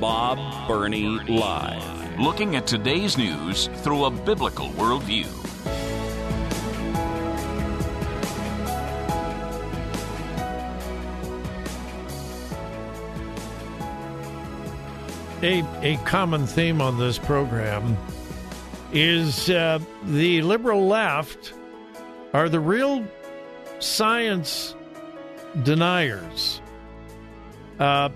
Bob Burney Live. Looking at today's news through a biblical worldview. A, a common theme on this program is uh, the liberal left are the real science deniers. Uh,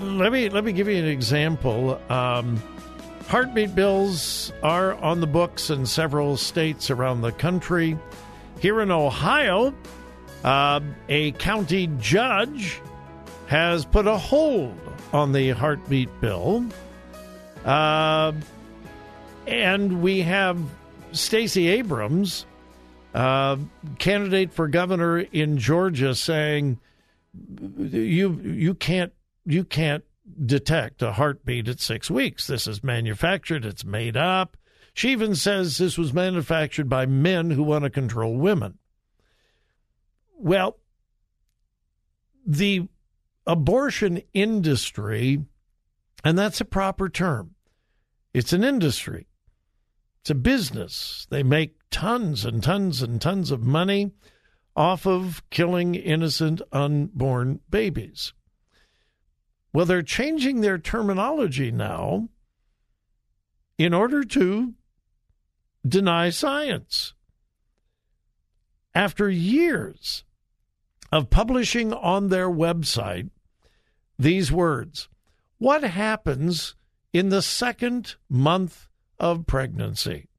let me let me give you an example. Um, heartbeat bills are on the books in several states around the country. Here in Ohio, uh, a county judge has put a hold on the heartbeat bill. Uh, and we have Stacey Abrams, uh, candidate for governor in Georgia, saying you you can't you can't detect a heartbeat at six weeks. This is manufactured. It's made up. She even says this was manufactured by men who want to control women. Well, the abortion industry, and that's a proper term, it's an industry, it's a business. They make tons and tons and tons of money off of killing innocent unborn babies. Well, they're changing their terminology now in order to deny science. After years of publishing on their website these words What happens in the second month of pregnancy?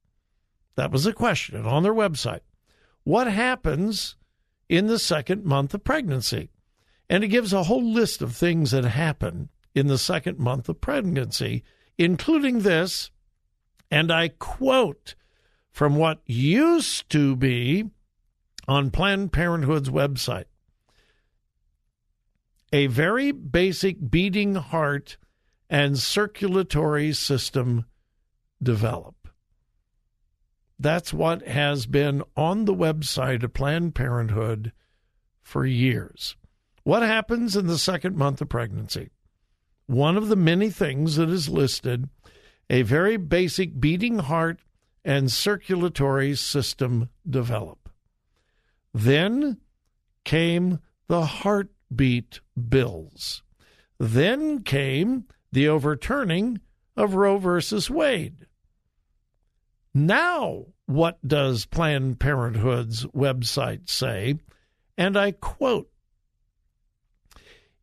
That was a question on their website. What happens in the second month of pregnancy? And it gives a whole list of things that happen in the second month of pregnancy, including this, and I quote from what used to be on Planned Parenthood's website a very basic beating heart and circulatory system develop. That's what has been on the website of Planned Parenthood for years. What happens in the second month of pregnancy? One of the many things that is listed a very basic beating heart and circulatory system develop. Then came the heartbeat bills. Then came the overturning of Roe versus Wade. Now, what does Planned Parenthood's website say? And I quote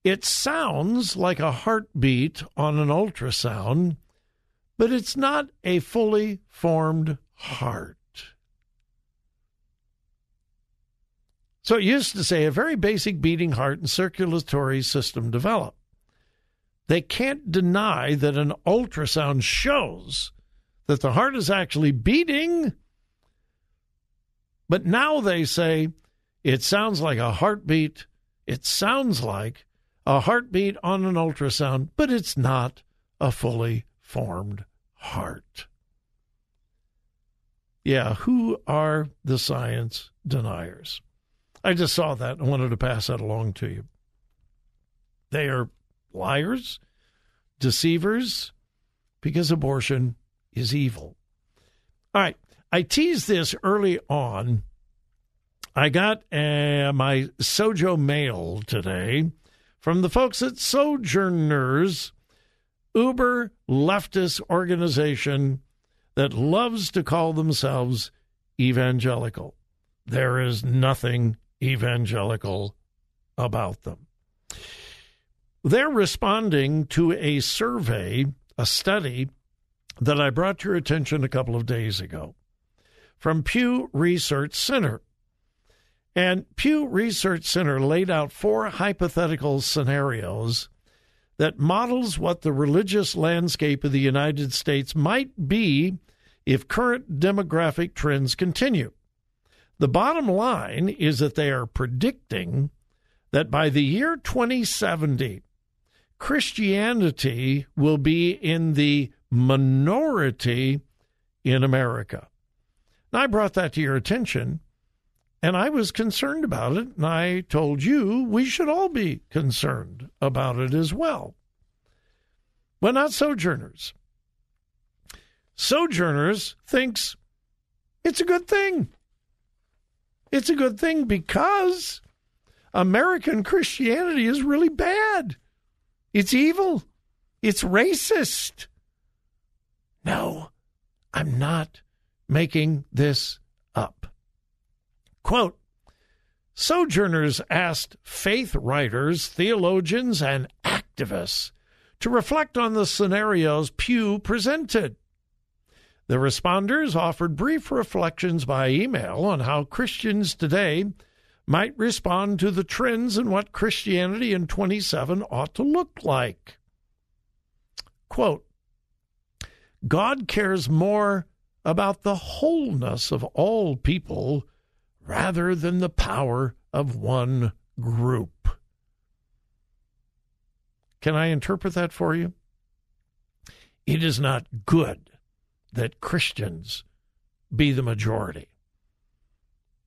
It sounds like a heartbeat on an ultrasound, but it's not a fully formed heart. So it used to say a very basic beating heart and circulatory system develop. They can't deny that an ultrasound shows that the heart is actually beating. But now they say it sounds like a heartbeat. It sounds like a heartbeat on an ultrasound, but it's not a fully formed heart. Yeah, who are the science deniers? I just saw that and wanted to pass that along to you. They are liars, deceivers, because abortion is evil. All right. I teased this early on. I got uh, my Sojo mail today from the folks at Sojourners, uber leftist organization that loves to call themselves evangelical. There is nothing evangelical about them. They're responding to a survey, a study that I brought to your attention a couple of days ago from Pew Research Center. And Pew Research Center laid out four hypothetical scenarios that models what the religious landscape of the United States might be if current demographic trends continue. The bottom line is that they are predicting that by the year 2070, Christianity will be in the minority in America. Now, I brought that to your attention, and I was concerned about it, and I told you we should all be concerned about it as well. But not sojourners. Sojourners thinks it's a good thing. It's a good thing because American Christianity is really bad. It's evil. It's racist. No, I'm not making this up. Quote Sojourners asked faith writers, theologians, and activists to reflect on the scenarios Pew presented. The responders offered brief reflections by email on how Christians today might respond to the trends and what Christianity in 27 ought to look like. Quote God cares more about the wholeness of all people rather than the power of one group. Can I interpret that for you? It is not good that Christians be the majority.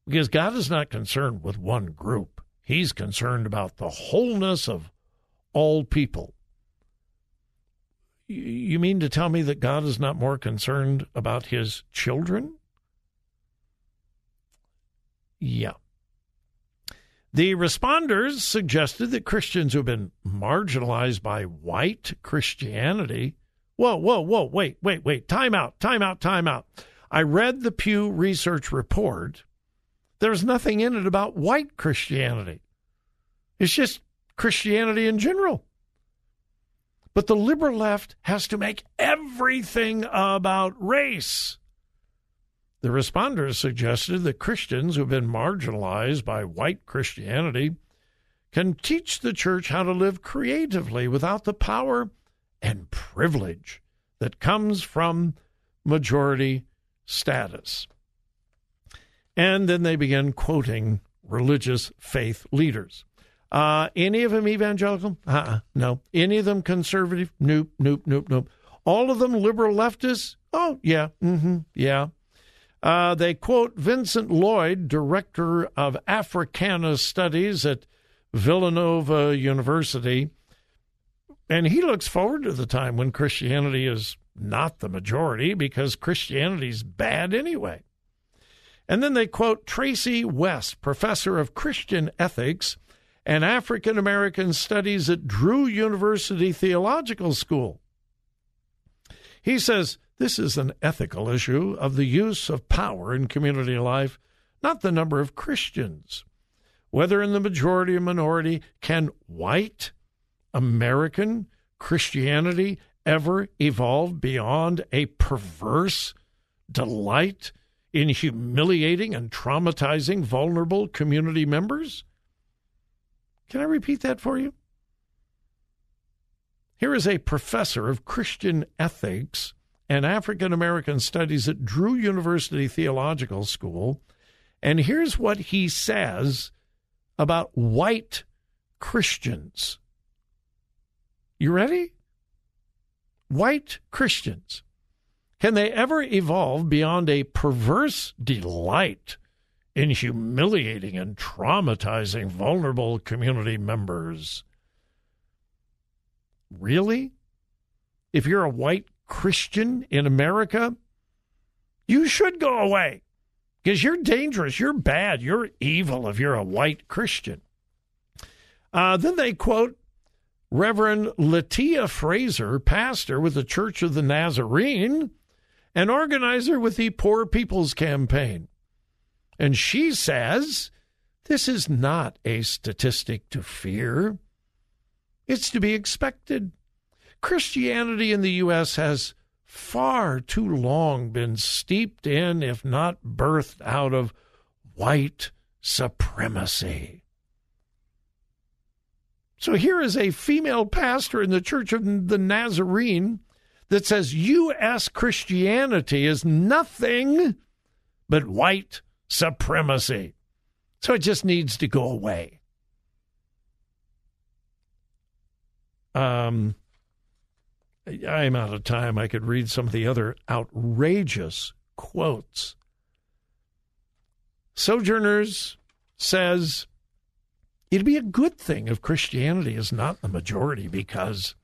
Because God is not concerned with one group, He's concerned about the wholeness of all people. You mean to tell me that God is not more concerned about His children? Yeah. The responders suggested that Christians who have been marginalized by white Christianity Whoa, whoa, whoa, wait, wait, wait. Time out, time out, time out. I read the Pew Research report. There's nothing in it about white Christianity. It's just Christianity in general. But the liberal left has to make everything about race. The responders suggested that Christians who've been marginalized by white Christianity can teach the church how to live creatively without the power and privilege that comes from majority status. And then they begin quoting religious faith leaders. Uh, any of them evangelical? Uh-uh, no. Any of them conservative? Nope, nope, nope, nope. All of them liberal leftists? Oh, yeah, mm-hmm, yeah. Uh, they quote Vincent Lloyd, director of Africana Studies at Villanova University, and he looks forward to the time when Christianity is not the majority because Christianity's bad anyway. And then they quote Traci West, professor of Christian ethics and African American studies at Drew University Theological School. He says this is an ethical issue of the use of power in community life, not the number of Christians. Whether in the majority or minority, can white American Christianity ever evolve beyond a perverse delight in humiliating and traumatizing vulnerable community members? Can I repeat that for you? Here is a professor of Christian ethics and African American studies at Drew University Theological School, and here's what he says about white Christians. You ready? White Christians. Can they ever evolve beyond a perverse delight in humiliating and traumatizing vulnerable community members? Really? If you're a white Christian in America, you should go away because you're dangerous, you're bad, you're evil if you're a white Christian. Uh, then they quote Reverend Latia Fraser, pastor with the Church of the Nazarene, and organizer with the Poor People's Campaign. And she says this is not a statistic to fear, it's to be expected. Christianity in the U.S. has far too long been steeped in, if not birthed out of, white supremacy. So here is a female pastor in the Church of the Nazarene that says U.S. Christianity is nothing but white supremacy. So it just needs to go away. Um, I'm out of time. I could read some of the other outrageous quotes. Sojourners says it'd be a good thing if Christianity is not the majority because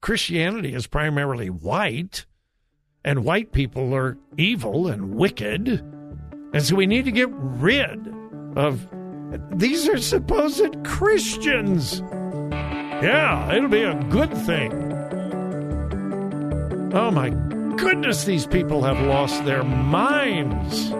Christianity is primarily white and white people are evil and wicked. And so we need to get rid of these are supposed Christians. Yeah, it'll be a good thing. Oh my goodness, these people have lost their minds.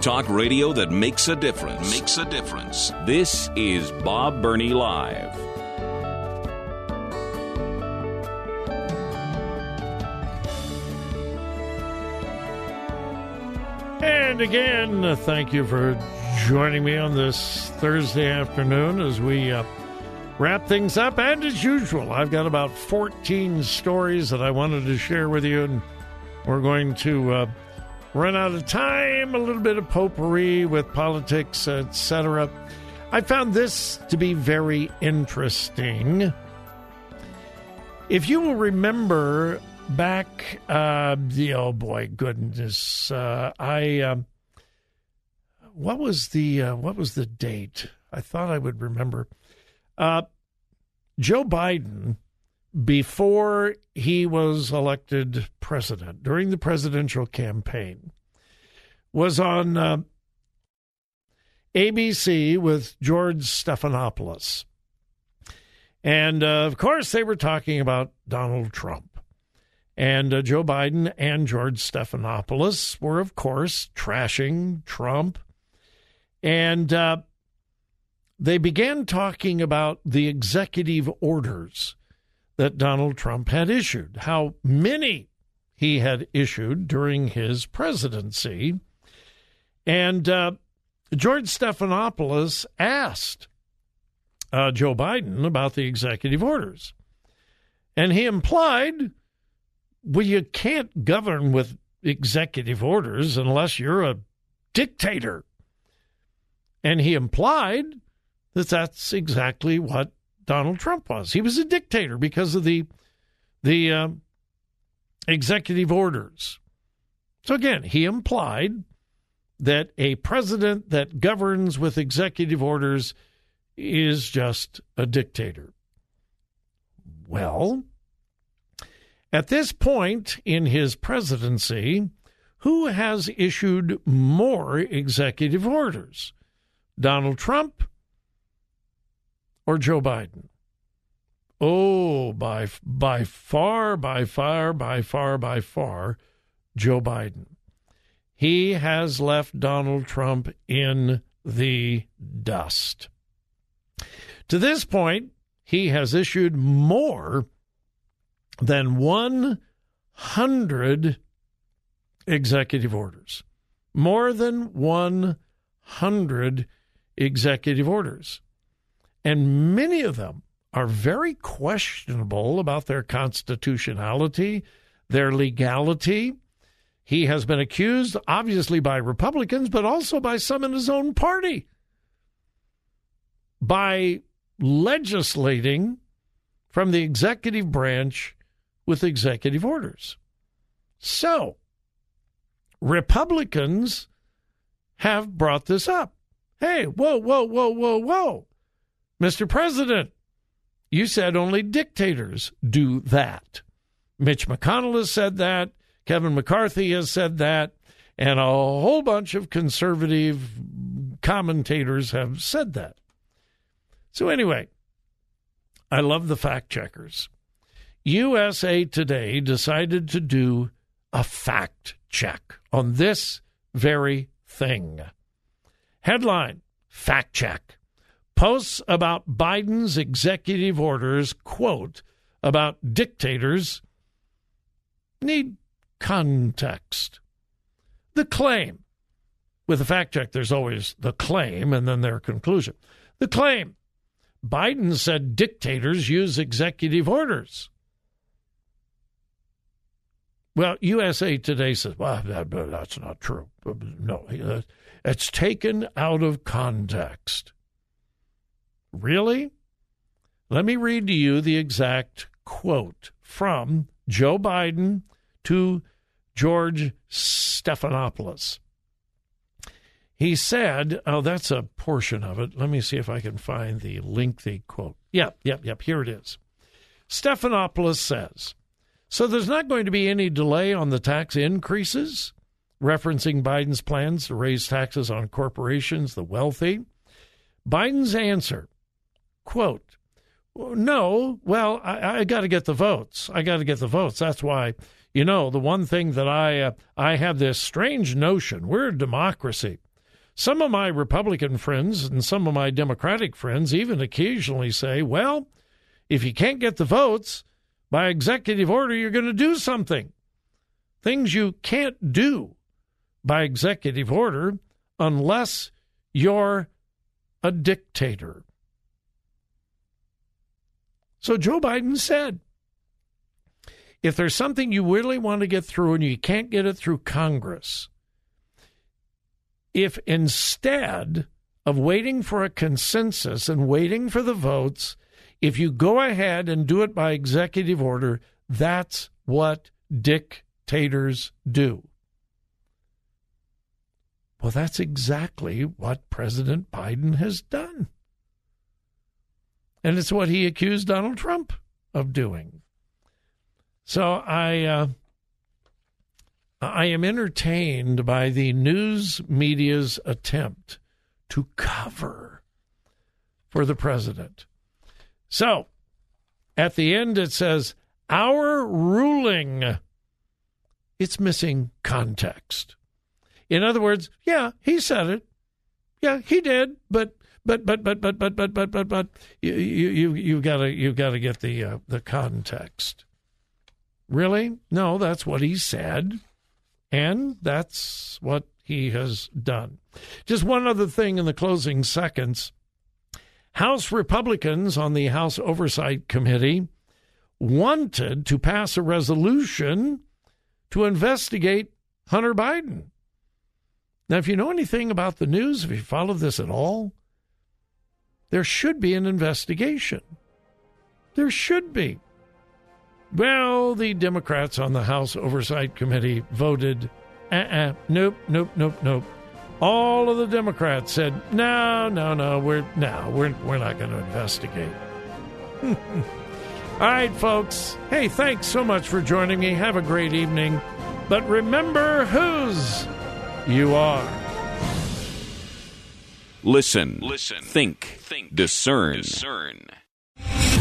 Talk radio that makes a difference. Makes a difference. This is Bob Burney Live. Again, thank you for joining me on this Thursday afternoon as we uh, wrap things up. And as usual, I've got about 14 stories that I wanted to share with you, and we're going to uh, run out of time. A little bit of potpourri with politics, etc. I found this to be very interesting. If you will remember back, uh, the, oh boy, goodness, uh, I, uh, what was the, uh, what was the date? I thought I would remember. Uh, Joe Biden, before he was elected president, during the presidential campaign, was on uh, ABC with George Stephanopoulos. And uh, of course, they were talking about Donald Trump. And uh, Joe Biden and George Stephanopoulos were, of course, trashing Trump. And uh, they began talking about the executive orders that Donald Trump had issued, how many he had issued during his presidency. And uh, George Stephanopoulos asked uh, Joe Biden about the executive orders. And he implied well, you can't govern with executive orders unless you're a dictator. And he implied that that's exactly what Donald Trump was. He was a dictator because of the the uh, executive orders. So again, he implied that a president that governs with executive orders is just a dictator. Well, at this point in his presidency, who has issued more executive orders? Donald Trump or Joe Biden? Oh, by by far, by far, by far, by far, Joe Biden. He has left Donald Trump in the dust. To this point, he has issued more than 100 executive orders. More than 100 executive orders. And many of them are very questionable about their constitutionality, their legality. He has been accused, obviously, by Republicans, but also by some in his own party, by legislating from the executive branch with executive orders. So, Republicans have brought this up. Hey, whoa, whoa, whoa, whoa, whoa. Mr. President, you said only dictators do that. Mitch McConnell has said that. Kevin McCarthy has said that. And a whole bunch of conservative commentators have said that. So, anyway, I love the fact checkers. USA Today decided to do a fact check on this very thing. Headline Fact check. Posts about Biden's executive orders, quote, about dictators need context. The claim. With a fact check, there's always the claim and then their conclusion. The claim Biden said dictators use executive orders. Well, USA Today says, well, that, that's not true. No, it's taken out of context. Really? Let me read to you the exact quote from Joe Biden to George Stephanopoulos. He said, oh, that's a portion of it. Let me see if I can find the lengthy quote. Yep, yep, yep. Here it is. Stephanopoulos says, so there's not going to be any delay on the tax increases, referencing Biden's plans to raise taxes on corporations, the wealthy. Biden's answer, quote, no, well, I, I got to get the votes. I got to get the votes. That's why, you know, the one thing that I uh, I have this strange notion: we're a democracy. Some of my Republican friends and some of my Democratic friends even occasionally say, well, if you can't get the votes by executive order, you're going to do something. Things you can't do by executive order unless you're a dictator. So Joe Biden said, if there's something you really want to get through and you can't get it through Congress, if instead of waiting for a consensus and waiting for the votes, if you go ahead and do it by executive order, that's what dictators do. Well, that's exactly what President Biden has done. And it's what he accused Donald Trump of doing. So I uh, I am entertained by the news media's attempt to cover for the president. So at the end, it says, Our ruling. It's missing context. In other words, yeah, he said it. Yeah, he did, but but but but but but but but but but you you you got to you got to get the uh, the context. Really? No, that's what he said. And that's what he has done. Just one other thing in the closing seconds. House Republicans on the House Oversight Committee wanted to pass a resolution to investigate Hunter Biden. Now, if you know anything about the news, if you follow this at all, there should be an investigation. There should be. Well, the Democrats on the House Oversight Committee voted, uh uh-uh, uh, nope, nope, nope, nope. All of the Democrats said, no, no, no, we're no, we're we're not going to investigate. All right, folks. Hey, thanks so much for joining me. Have a great evening. But remember whose you are. Listen, listen, think, think, discern, discern.